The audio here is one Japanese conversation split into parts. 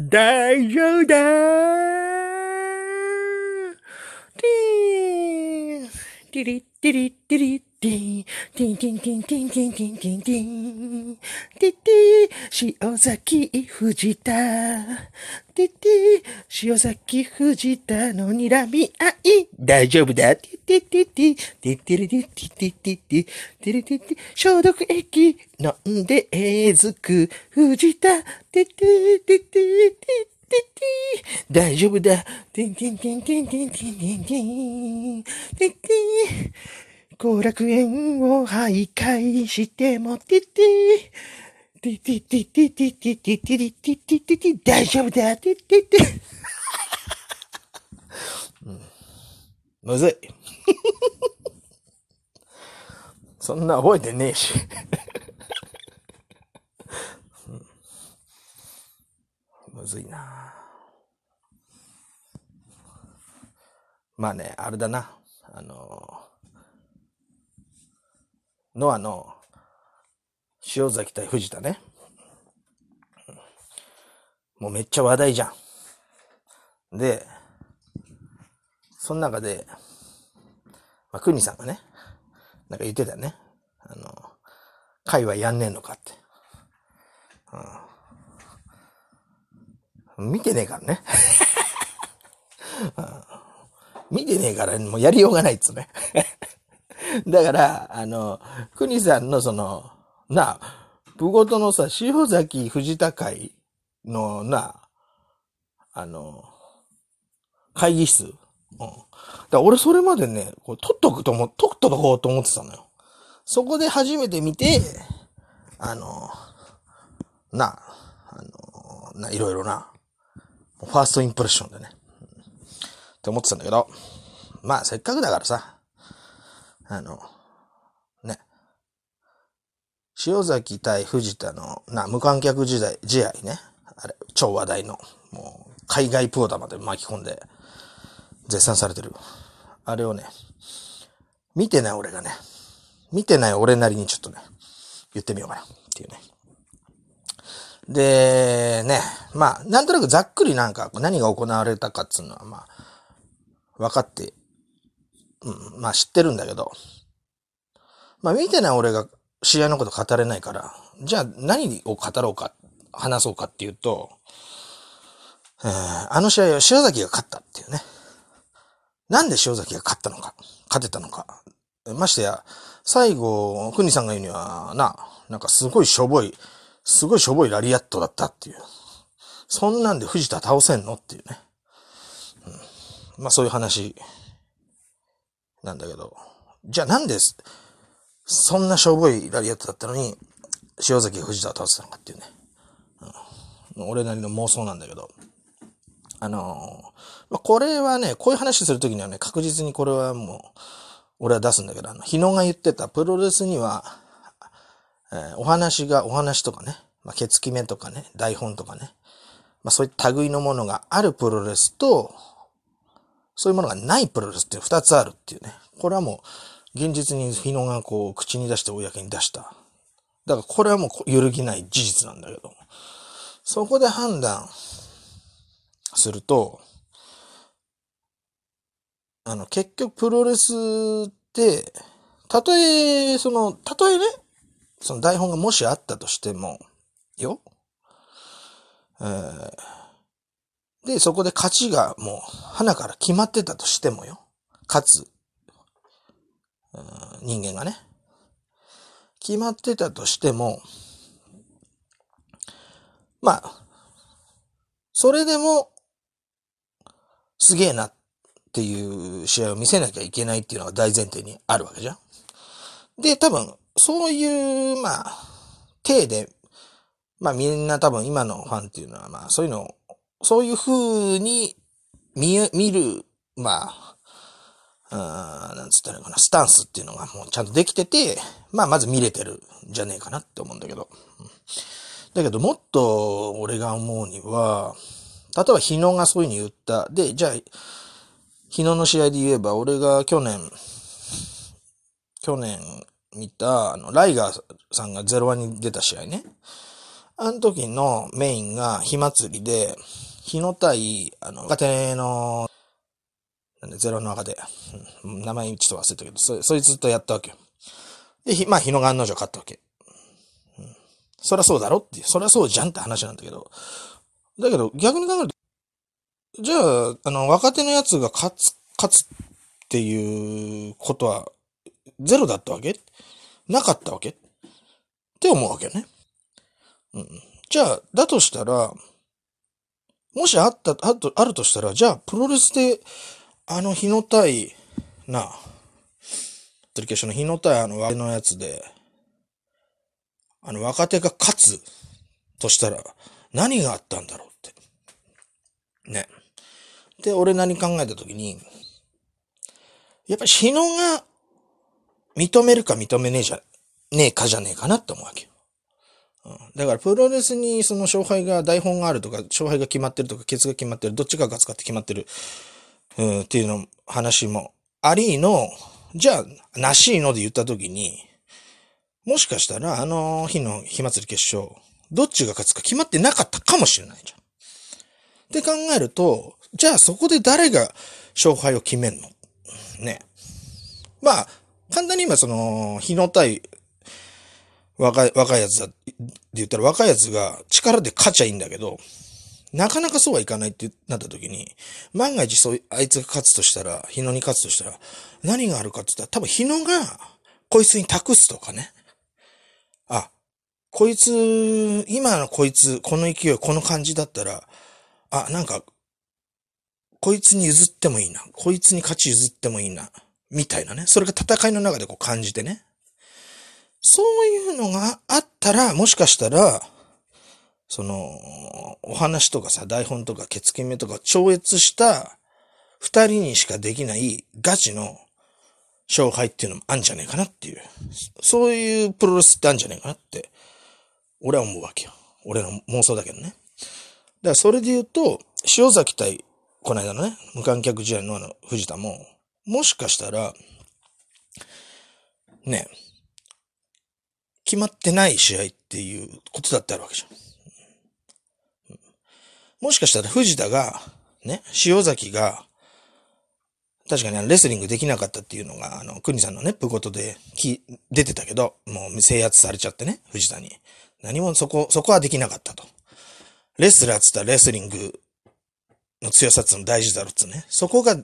大丈夫だ。ーティーン。ティリッティリッティリッ。ティーンティンティンティンティンティンティンティンティンティッティ塩崎藤田ティッティ塩崎藤田の睨み合い大丈夫だティッティッティッティティッティリティッティッティッティッティティリティッティ消毒液飲んでえずく藤田ティッティッティッティッティッティ大丈夫だ。てんてんてんてんてんてんてんてん。てんてん。後楽園を徘徊しても、てって。ててててててててててててて大丈夫だ。ててて。むずい。そんな覚えてねえし。むずいなまあね、あれだな。あの、ノアの塩崎対藤田ね。もうめっちゃ話題じゃん。で、その中で、まあ、クニさんがね、なんか言ってたよね。あの、会はやんねえのかって。うん、見てねえからね。見てねえから、もうやりようがないっつね。だから、あの、国さんのその、な、部ごとのさ、塩崎藤田会のな、あの、会議室。うん。だ俺それまでね、こう取っとくと思、取っとこうと思ってたのよ。そこで初めて見て、あの、な、あの、な、いろいろな、ファーストインプレッションでね、って思ってたんだけど、まあせっかくだからさ、あの、ね、塩崎対藤田の、な、無観客時代、試合ね、あれ、超話題の、もう、海外プロダまで巻き込んで、絶賛されてる。あれをね、見てない俺がね、見てない俺なりにちょっとね、言ってみようかな。っていうね。で、ね、まあ、なんとなくざっくりなんか何が行われたかっつうのは、まあ、分かって、まあ知ってるんだけど、まあ見てない俺が試合のこと語れないから、じゃあ何を語ろうか、話そうかっていうと、えー、あの試合は塩崎が勝ったっていうね。なんで塩崎が勝ったのか、勝てたのか。ましてや、最後、国さんが言うには、な、なんかすごいしょぼい、すごいしょぼいラリアットだったっていう。そんなんで藤田倒せんのっていうね。うん、まあそういう話なんだけど。じゃあなんで、そんなしょぼいラリアットだったのに、塩崎藤田を倒せたのかっていうね。うん、俺なりの妄想なんだけど。あのー、まあ、これはね、こういう話するときにはね、確実にこれはもう、俺は出すんだけど、あの、日野が言ってたプロレスには、えー、お話が、お話とかね、まあ、ケツ決めとかね、台本とかね、まあ、そういった類のものがあるプロレスと、そういうものがないプロレスって二つあるっていうね。これはもう、現実に日野がこう、口に出して公に出した。だからこれはもう揺るぎない事実なんだけど、そこで判断すると、あの、結局プロレスって、たとえ、その、たとえね、その台本がもしあったとしても、よ。えー、で、そこで勝ちがもう、花から決まってたとしてもよ。勝つ、人間がね。決まってたとしても、まあ、それでも、すげえなっていう試合を見せなきゃいけないっていうのが大前提にあるわけじゃん。で、多分、そういう、まあ、体で、まあみんな多分今のファンっていうのは、まあそういうのを、そういう風に見、見る、まあ、なんつったらいいかな、スタンスっていうのがもうちゃんとできてて、まあまず見れてるんじゃねえかなって思うんだけど。だけどもっと俺が思うには、例えば日野がそういう風に言った。で、じゃあ、昨日の試合で言えば、俺が去年、去年見た、あの、ライガーさんが01に出た試合ね。あの時のメインが火祭りで、日の対、あの、若手の、なんで、ゼロの若手、名前ちょっと忘れたけど、そ、そいつとやったわけよ。で、ひ、まあ、日のが案の定勝ったわけ。うん。そりゃそうだろっていう、そりゃそうじゃんって話なんだけど、だけど、逆に考えると、じゃあ、あの、若手のやつが勝つ、勝つっていうことは、ゼロだったわけ？なかったわけ？って思うわけよね。うん。じゃあ、だとしたら、もしあった、あと、あるとしたら、じゃあ、プロレスで、あの、日の対、な、アプリケーションの日の対あの若手のやつで、あの、若手が勝つとしたら、何があったんだろうって。ね。で、俺何考えたときに、やっぱり日野が認めるか認めねえじゃ、ねえかじゃねえかなって思うわけ。だからプロレスにその勝敗が、台本があるとか、勝敗が決まってるとか、ケツが決まってる、どっちが勝つかって決まってる、うん、っていうの話もありの、じゃあ、なしいので言ったときに、もしかしたらあの日の火祭り決勝、どっちが勝つか決まってなかったかもしれないじゃん。って考えると、じゃあそこで誰が勝敗を決めんの？ね。まあ、簡単に今その、日の対若い、若いやつだって言ったら若いやつが力で勝ちゃいいんだけど、なかなかそうはいかないってなった時に、万が一そう、あいつが勝つとしたら、日野に勝つとしたら、何があるかって言ったら、多分日野が、こいつに託すとかね。あ、こいつ、今のこいつ、この勢い、この感じだったら、あ、なんか、こいつに譲ってもいいな。こいつに勝ち譲ってもいいな。みたいなね。それが戦いの中でこう感じてね。そういうのがあったら、もしかしたら、その、お話とかさ、台本とか、決決めとか超越した二人にしかできないガチの勝敗っていうのもあんじゃねえかなっていう。そういうプロレスってあんじゃねえかなって、俺は思うわけよ。俺の妄想だけどね。だからそれで言うと、塩崎対、この間のね、無観客試合のあの、藤田も、もしかしたら、ね、決まってない試合っていうことだってあるわけじゃん。もしかしたら藤田が、ね、塩崎が、確かにレスリングできなかったっていうのが、あの、国さんのね、プことでき、出てたけど、もう制圧されちゃってね、藤田に。何もそこ、そこはできなかったと。レスラーっつったらレスリングの強さっつうの大事だろっつうね。そこが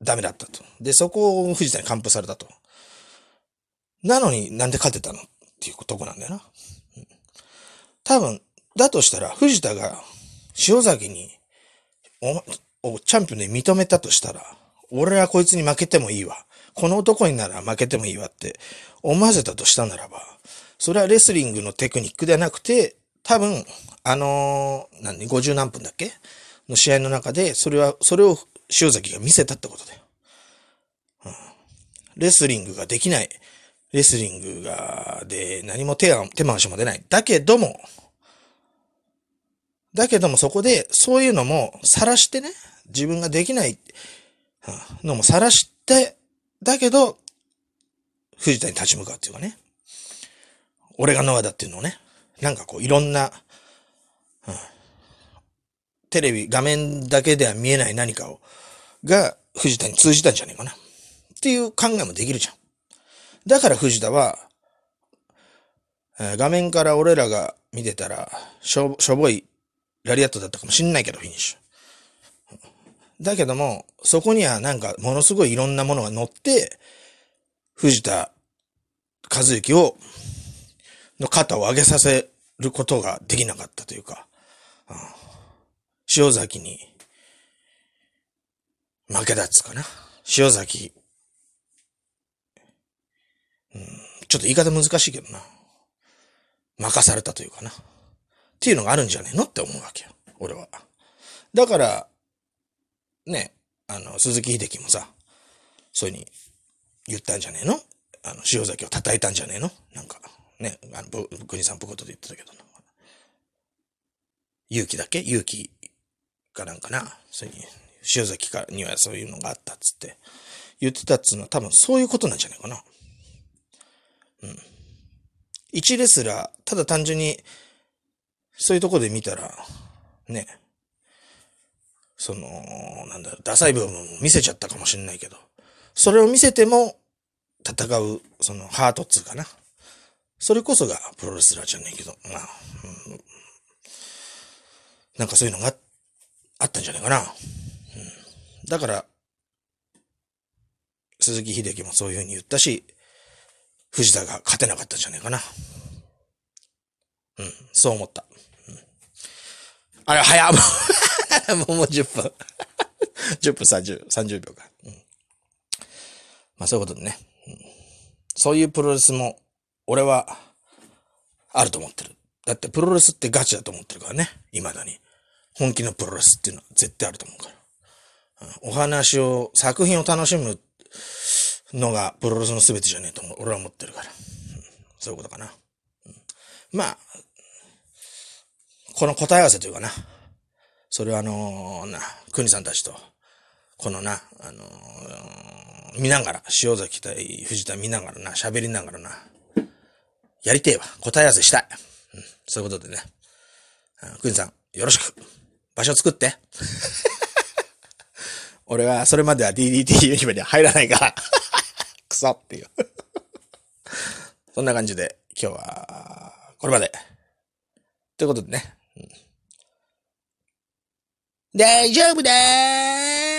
ダメだったと。で、そこを藤田に完封されたと。なのになんで勝てたのていうとこなんだよな。うん、多分、だとしたら、藤田が塩崎にお、お、チャンピオンで認めたとしたら、俺はこいつに負けてもいいわ。この男になら負けてもいいわって思わせたとしたならば、それはレスリングのテクニックではなくて、多分、あのー、何、50何分だっけ？の試合の中で、それは、それを塩崎が見せたってことだよ。うん。レスリングができない。レスリングが、で、何も手が、手回しも出ない。だけども、だけどもそこで、そういうのも晒してね、自分ができないのも晒して、だけど、藤田に立ち向かうっていうかね。俺がノアだっていうのをね。なんかこう、いろんな、うん、テレビ、画面だけでは見えない何かを、が藤田に通じたんじゃねえかな。っていう考えもできるじゃん。だから藤田は、えー、画面から俺らが見てたら、しょ、しょぼいラリアットだったかもしんないけど、フィニッシュ。だけども、そこにはなんかものすごいいろんなものが乗って、藤田和幸を、の肩を上げさせることができなかったというか、うん、塩崎に負けたっつかな。塩崎、ちょっと言い方難しいけどな。任されたというかな。っていうのがあるんじゃねえの？って思うわけよ。俺は。だから、ね、あの、鈴木秀樹もさ、そういうに言ったんじゃねえの？あの、塩崎を叩いたんじゃねえの？なんか、ね、あの、国さんぽことで言ってたけど勇気だけ？勇気かなんかな？そういうに塩崎かにはそういうのがあったっつって言ってたっつうのは多分そういうことなんじゃないかな。うん。一レスラー、ただ単純にそういうとこで見たら、ね、その、なんだろ、ダサい部分も見せちゃったかもしれないけど、それを見せても戦う、そのハートっつうかな。それこそがプロレスラーじゃねえけど、まあ、うん、なんかそういうのがあったんじゃないかな。うん、だから、鈴木秀樹もそういうふうに言ったし、藤田が勝てなかったんじゃないかな。うん、そう思った。うん、あれ、早 もうもう10 分。10分30、30秒か。うん、まあそういうことでね、うん。そういうプロレスも、俺は、あると思ってる。だってプロレスってガチだと思ってるからね。未だに。本気のプロレスっていうのは絶対あると思うから。うん、お話を、作品を楽しむのがプロレスの全てじゃねえと俺は思ってるから。うん、そういうことかな。うん、まあ、この答え合わせというかな。それはあのー、な、国さんたちと、このな、あのー、見ながら、塩崎対藤田見ながらな、喋りながらな、やりてえわ。答え合わせしたい。うん、そういうことでね。国さん、よろしく。場所作って。俺はそれまでは DDT ユニバには入らないからくそっていう そんな感じで今日はこれまで。ということでね。うん、大丈夫でー